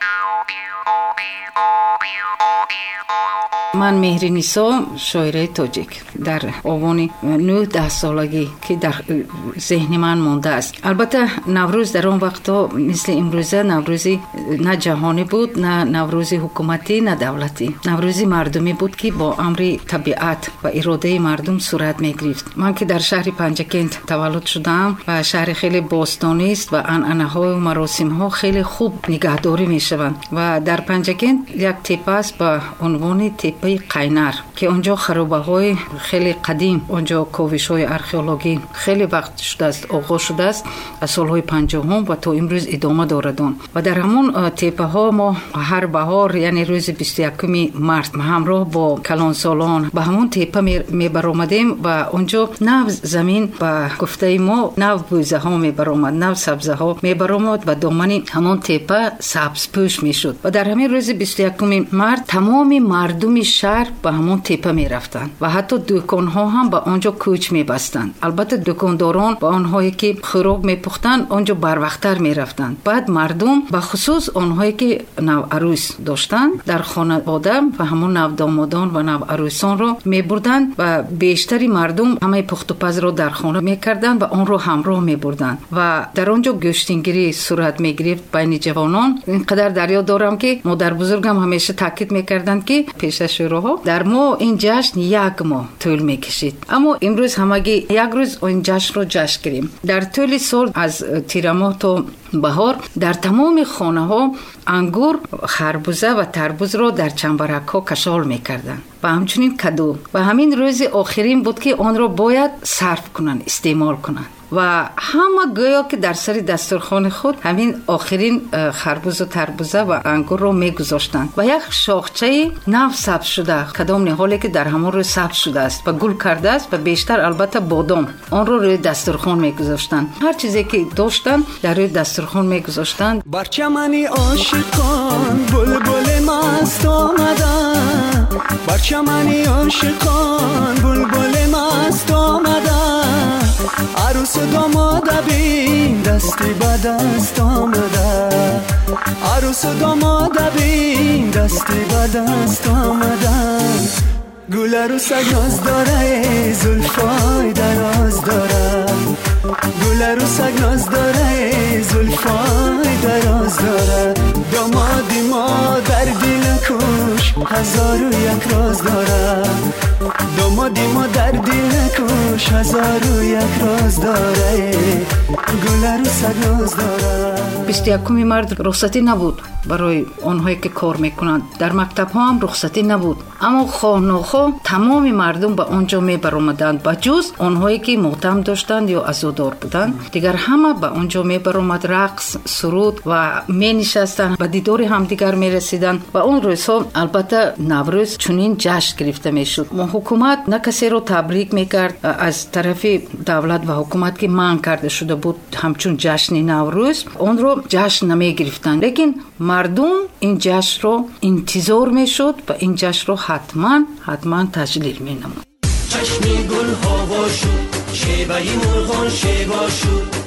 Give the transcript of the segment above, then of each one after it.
Now you'll be ман меҳринисо шоираи тоҷик дар овони нӯ даҳ солагӣ ки дар зеҳни ман мондааст албатта наврӯз дар он вақтҳо мисли имрӯза наврӯзи на ҷаҳонӣ буд на наврӯзи ҳукуматӣ на давлатӣ наврӯзи мардумӣ буд ки бо амри табиат ва иродаи мардум сурат мегирифт ман ки дар шаҳри панҷакент таваллуд шудаам ва шаҳри хеле бостонист ва анъанаҳою маросимҳо хеле хуб нигаҳдорӣ мешаванд ва дар панҷакент як تپه است با عنوان تپه قینر ки онҷо харобаҳои хеле қадим онҷо ковишҳои археологӣ хеле вақт шудааст оғоз шудааст аз солҳои панҷоҳум ва то имрӯз идома дорад он ва дар ҳамон теппаҳо мо ҳар баҳор яъне рӯзи бисту якуми март ҳамроҳ бо калонсолон ба ҳамон теппа мебаромадем ва онҷо нав замин ба гуфтаи мо нав бӯзаҳо мебаромад нав сабзаҳо мебаромад ва домани ҳамон теппа сабзпӯш мешуд. Ва дар ҳамин рӯзи бисту якуми март тамоми мардуми шаҳр ба ҳамон تپه می رفتند و حتی دکان ها هم به آنجا کوچ می بستند البته دکانداران با آنهایی که خراب می پختند آنجا بروقتر می رفتند بعد مردم به خصوص آنهایی که نو عروس داشتند در خانواده و همون نو دامادان و نو عروسان را می بردند و بیشتری مردم همه پخت و پز را در خانه می کردند و آن را همراه می بردند و در آنجا گشتینگیری صورت می گرفت بین جوانان. اینقدر دریا دارم که مادر بزرگم همیشه تاکید می‌کردند که پیش ها در ما ин ҷашн як моҳ тӯл мекашид аммо имрӯз ҳамагӣ як рӯз ин ҷашнро ҷашн гирем. Дар тӯли сол аз тирамоҳ то баҳор дар тамоми хонаҳо ангур харбуза ва тарбузро дар чамбаракҳо кашол мекарданд. Ва ҳамчунин каду. Ва ҳамин рӯзи охирин буд ки онро бояд сарф кунанд истеъмол кунанд و همه گویا که در سری دسترخوان خود همین آخرین خربوز و تربوزه و انگور رو میگذاشتند و یک شاخچه نو سب شده کدام نهالی که در همون رو سب شده است. و گل کرده است و بیشتر البته بادام. اون رو روی دسترخوان میگذاشتند هر چیزی که داشتن در روی دسترخوان میگذاشتند بر آشکان بل بلبل مست آمدن. بر آشکان بل بلبل مست آمدن. عروس و داماده بین دستی به دست آمده. عروس و داماده بین دستی به دست آمده. گل عروس ناز داره زلفای دراز داره. گل عروس ناز داره زلفای دراز داره. دامادی ما در دل کش هزار و یک راز داره. домоди мо дар дилакуш ҳазору як роз дорае гулару сагноз дора бисту якуми март рухсатӣ набуд барои онҳое ки кор мекунанд. Дар мактабҳоам рухсатӣ набуд. Аммо хоҳ нохоҳ тамоми мардум ба он ҷо мебаромаданд ба ҷуз онҳое ки мӯтам доштанд ё азодор буданд. Дигар ҳама ба он ҷо мебаромад рақс суруд ва менишастанд ба дидори ҳамдигар мерасиданд ва он рӯзҳо албатта наврӯз чунин ҷашн гирифта мешуд. мо حکومت نه رو تبریک می کرد از طرف دولت و حکومت که من کرده شده بود همچون جشن نوروز اون رو جشن نمی گرفتند لیکن مردم این جشن رو انتظار می شد و این جشن رو حتما حتما تجلیل می نمود چشمی گل هوا شد شیبهی مرغان شیبا شد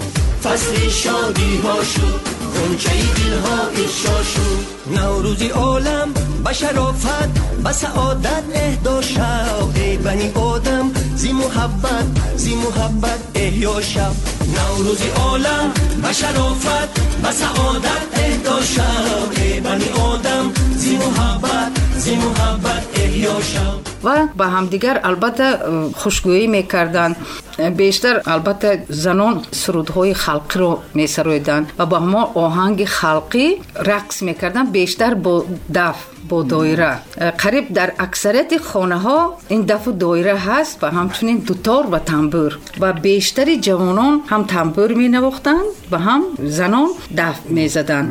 فصل شادی ها شد خونچه دل ها ایشا شد. نوروزی عالم به شرافت به سعادت اهدا شد ای بنی آدم زی محبت زی محبت احیا شب. نوروزی عالم به شرافت به سعادت اهدا شد ای بنی آدم زی محبت زی محبت احیا شب. Ва ба ҳамдигар албатта э, хушгӯӣ мекарданд. Бештар албатта занон сурудҳои халқиро месароиданд ва ба ҳамон оҳанги халқӣ рақс мекарданд бештар бо даф бо доира. Э, қариб дар аксарияти хонаҳо ин дафу доира ҳаст ва ҳамчунин дутор ва тамбур. Ва бештари ҷавонон ҳам тамбур менавохтанд ва ҳам занон даф мезаданд.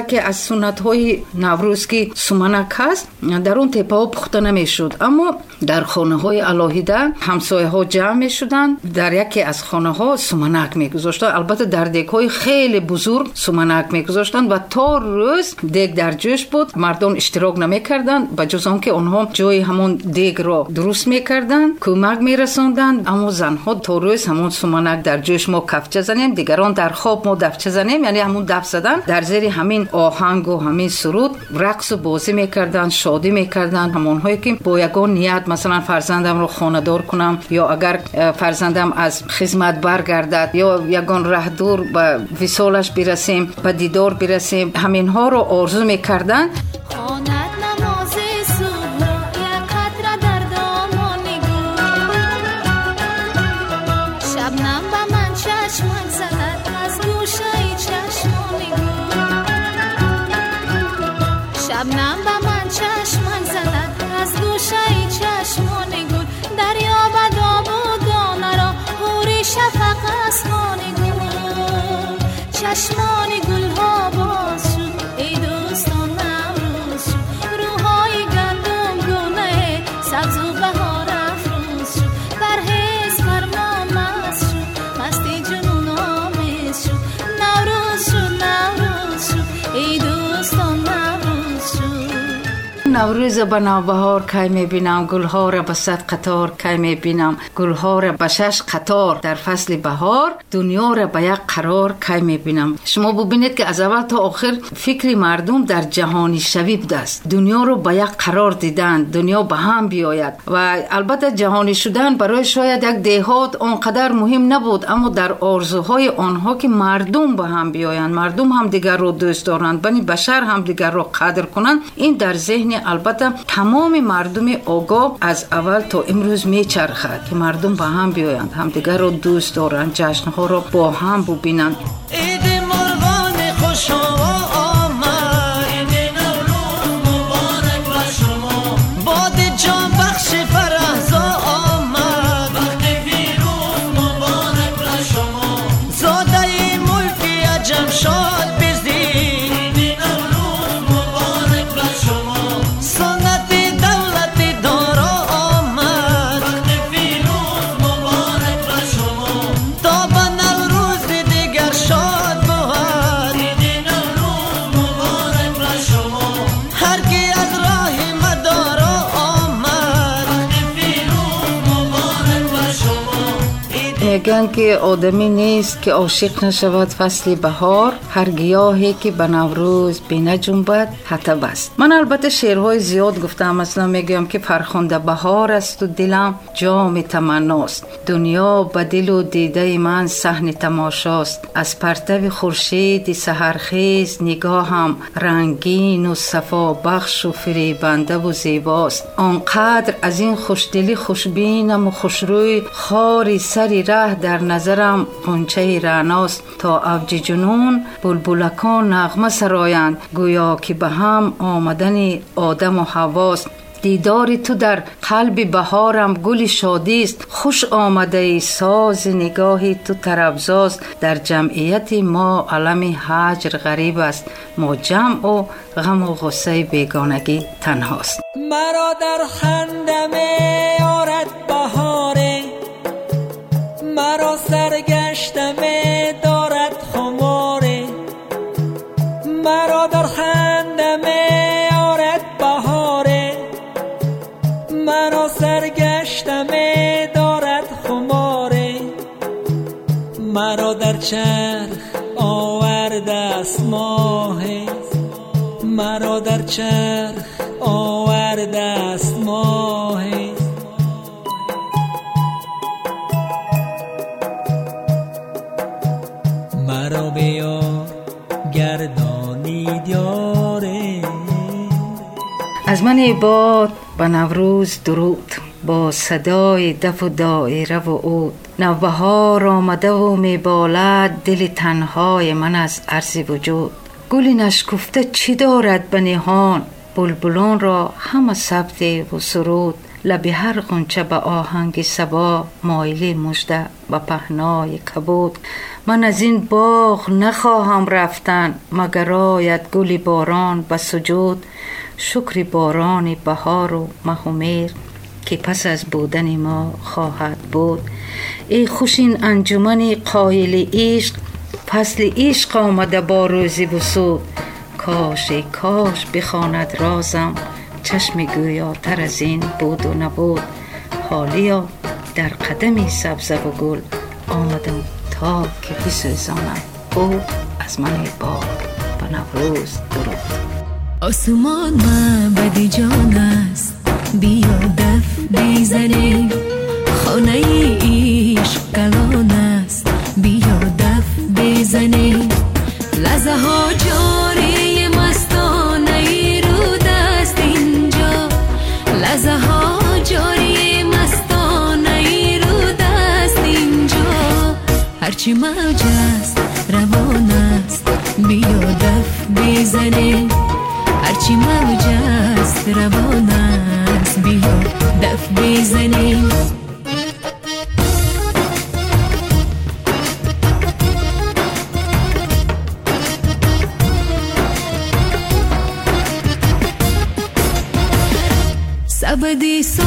Яке аз суннатҳои наврӯз ки суманак ҳаст дар он теппаҳо пухта намешуд аммо در дар хонаҳои алоҳида ҳамсояҳо ҷамъ мешуданд. Дар яке аз хонаҳо суманак мегузоштанд. Албатта дар дегҳои хеле бузург суманак мегузоштанд ва то рӯз дег дар ҷӯш буд. Мардон иштирок намекарданд ба ҷуз он ки онҳо ҷои ҳамон дегро дуруст мекарданд кӯмак мерасонданд. Аммо занҳо то рӯз ҳамон суманак дар ҷӯш мо кафча занем дигарон дар хоб мо дафча занем яъне ҳамон даф задан дар зери ҳамин оҳангу ҳамин суруд рақсу бозӣ мекарданд шодӣ мекарданд. Ҳамонҳое ки бо ягон ният مثلا فرزندم رو خاندار کنم یا اگر فرزندم از خدمت برگردد یا یگان ره دور به وصالش برسیم به دیدار برسیم. همین ها رو آرزو می‌کردن. نوروز به نوبهار کی می‌بینم؟ گلها را به صد قطار کی می‌بینم؟ گلها را به شش قطار در فصل بهار دنیا را به یک قرار کی می‌بینم؟ شما ببینید که از اول تا آخر فکر مردم در جهانی شوی بوده است. دنیا رو به یک قرار دیدن دنیا به هم بیاید. و البته جهانی شدن برای شاید یک دهات آنقدر مهم نبود اما در آرزوهای آنها که مردم به هم بیایند مردم هم دیگر رو دوست دارند بنی بشر هم دیگر رو قدر کنند این در ذهن албатта тамоми мардуми огоҳ аз аввал то имрӯз мечархад ки мардум ба ҳам биёянд. Ҳамдигарро дӯст доранд ҷашнҳоро бо ҳам бубинанд. میگن که آدمی نیست که عاشق نشود فصل بهار هر گیاهی که به نوروز بینه جنبد حتی بست. من البته شعرهای زیاد گفتم مثلا میگم که فرخنده بهار است و دلم جام تمناست. دنیا به دل و دیده من صحن تماشاست. از پرتو خورشید سحرخیز نگاهم رنگین و صفا بخش و فریبنده و زیباست. آنقدر از این خوشدلی خوشبینم و خوشروی خاری سری در نظرم قنچه رعناست تا اوج جنون بلبلکان نغمه سرایند. گویا که به هم آمدن آدم و حواست. دیدار تو در قلب بهارم گل شادی است خوش آمده ای ساز نگاهی تو ترابزاست در جمعیت ما علم حجر غریب است. ما جمع و غم و غصه بیگانگی تنهاست. مرا در خندم مرا سرگشتم دارد خماره مرا در چرخ آورده است ماه. مرا در چرخ آورده است ماه. مرا بیار گردانید یاره از من باد به نوروز درود با صدای دف و دایره و عود. نوبهار آمده و میبالد دل تنهای من از عرض وجود. گلی نشکفته چی دارد به نهان؟ بلبلان را همه ثبت و سرود. لبی هر غنچه به آهنگ سبا مایلی مجده و پهنای کبود. من از این باغ نخواهم رفتن مگر آید گلی باران به سجود؟ شکر باران بهار و مهمیر که پس از بودن ما خواهد بود. ای خوشین انجمن قایل عشق فصل عشق آمده با روزی وسود. کاش ای کاش بخواند رازم چشم گویاتر از این بود و نبود. حالیا در قدمی سبزه و گل آمدم تا که بسوزانم او از من بار به نوروز درود. آسمان معبد جان است. بیا دف بزنیم. خانه عشق کلان است. بیا دف بزنیم. هرچی موج است؟ روان است. بیا دف بزنیم هرچی موج است روان است. بیا دف بزنیم سبد ثانیه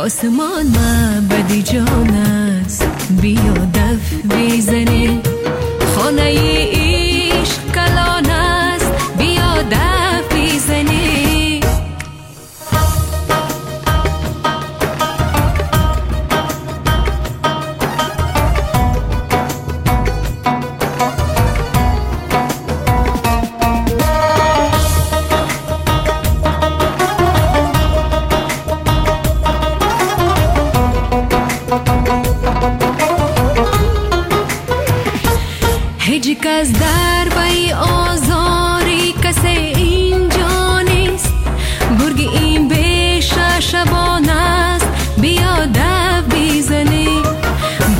آسمان معبدی جان است بیا. کس در بی آزاری کسی اینجا نیست. گرگ این بیشه شبان است. بیا دف بیزنی.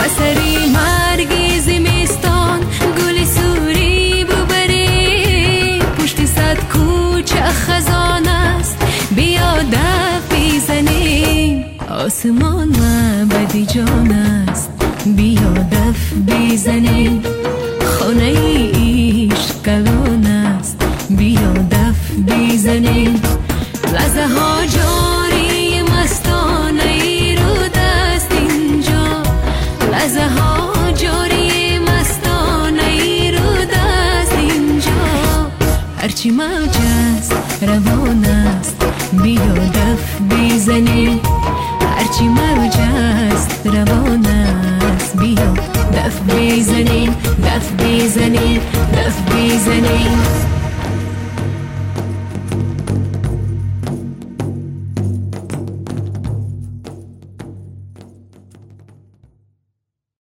بسری مرگ زمستان. گل سوری ببری. پشت صد کوچه خزان است. بیا دف بیزنی. آسمان معبدی جان است. بیا دف بیزنی. خانه عشق کلان است. بیا دف بزنیم لحظه ها جاری مستانه رو دست اینجا. لحظه ها جاری مستانه رو دست اینجا. هرچی موج است روان است. بیا دف بزنیم هرچی موج است روان است. بیا دف بزنیم دف بزنیم دف بزنیم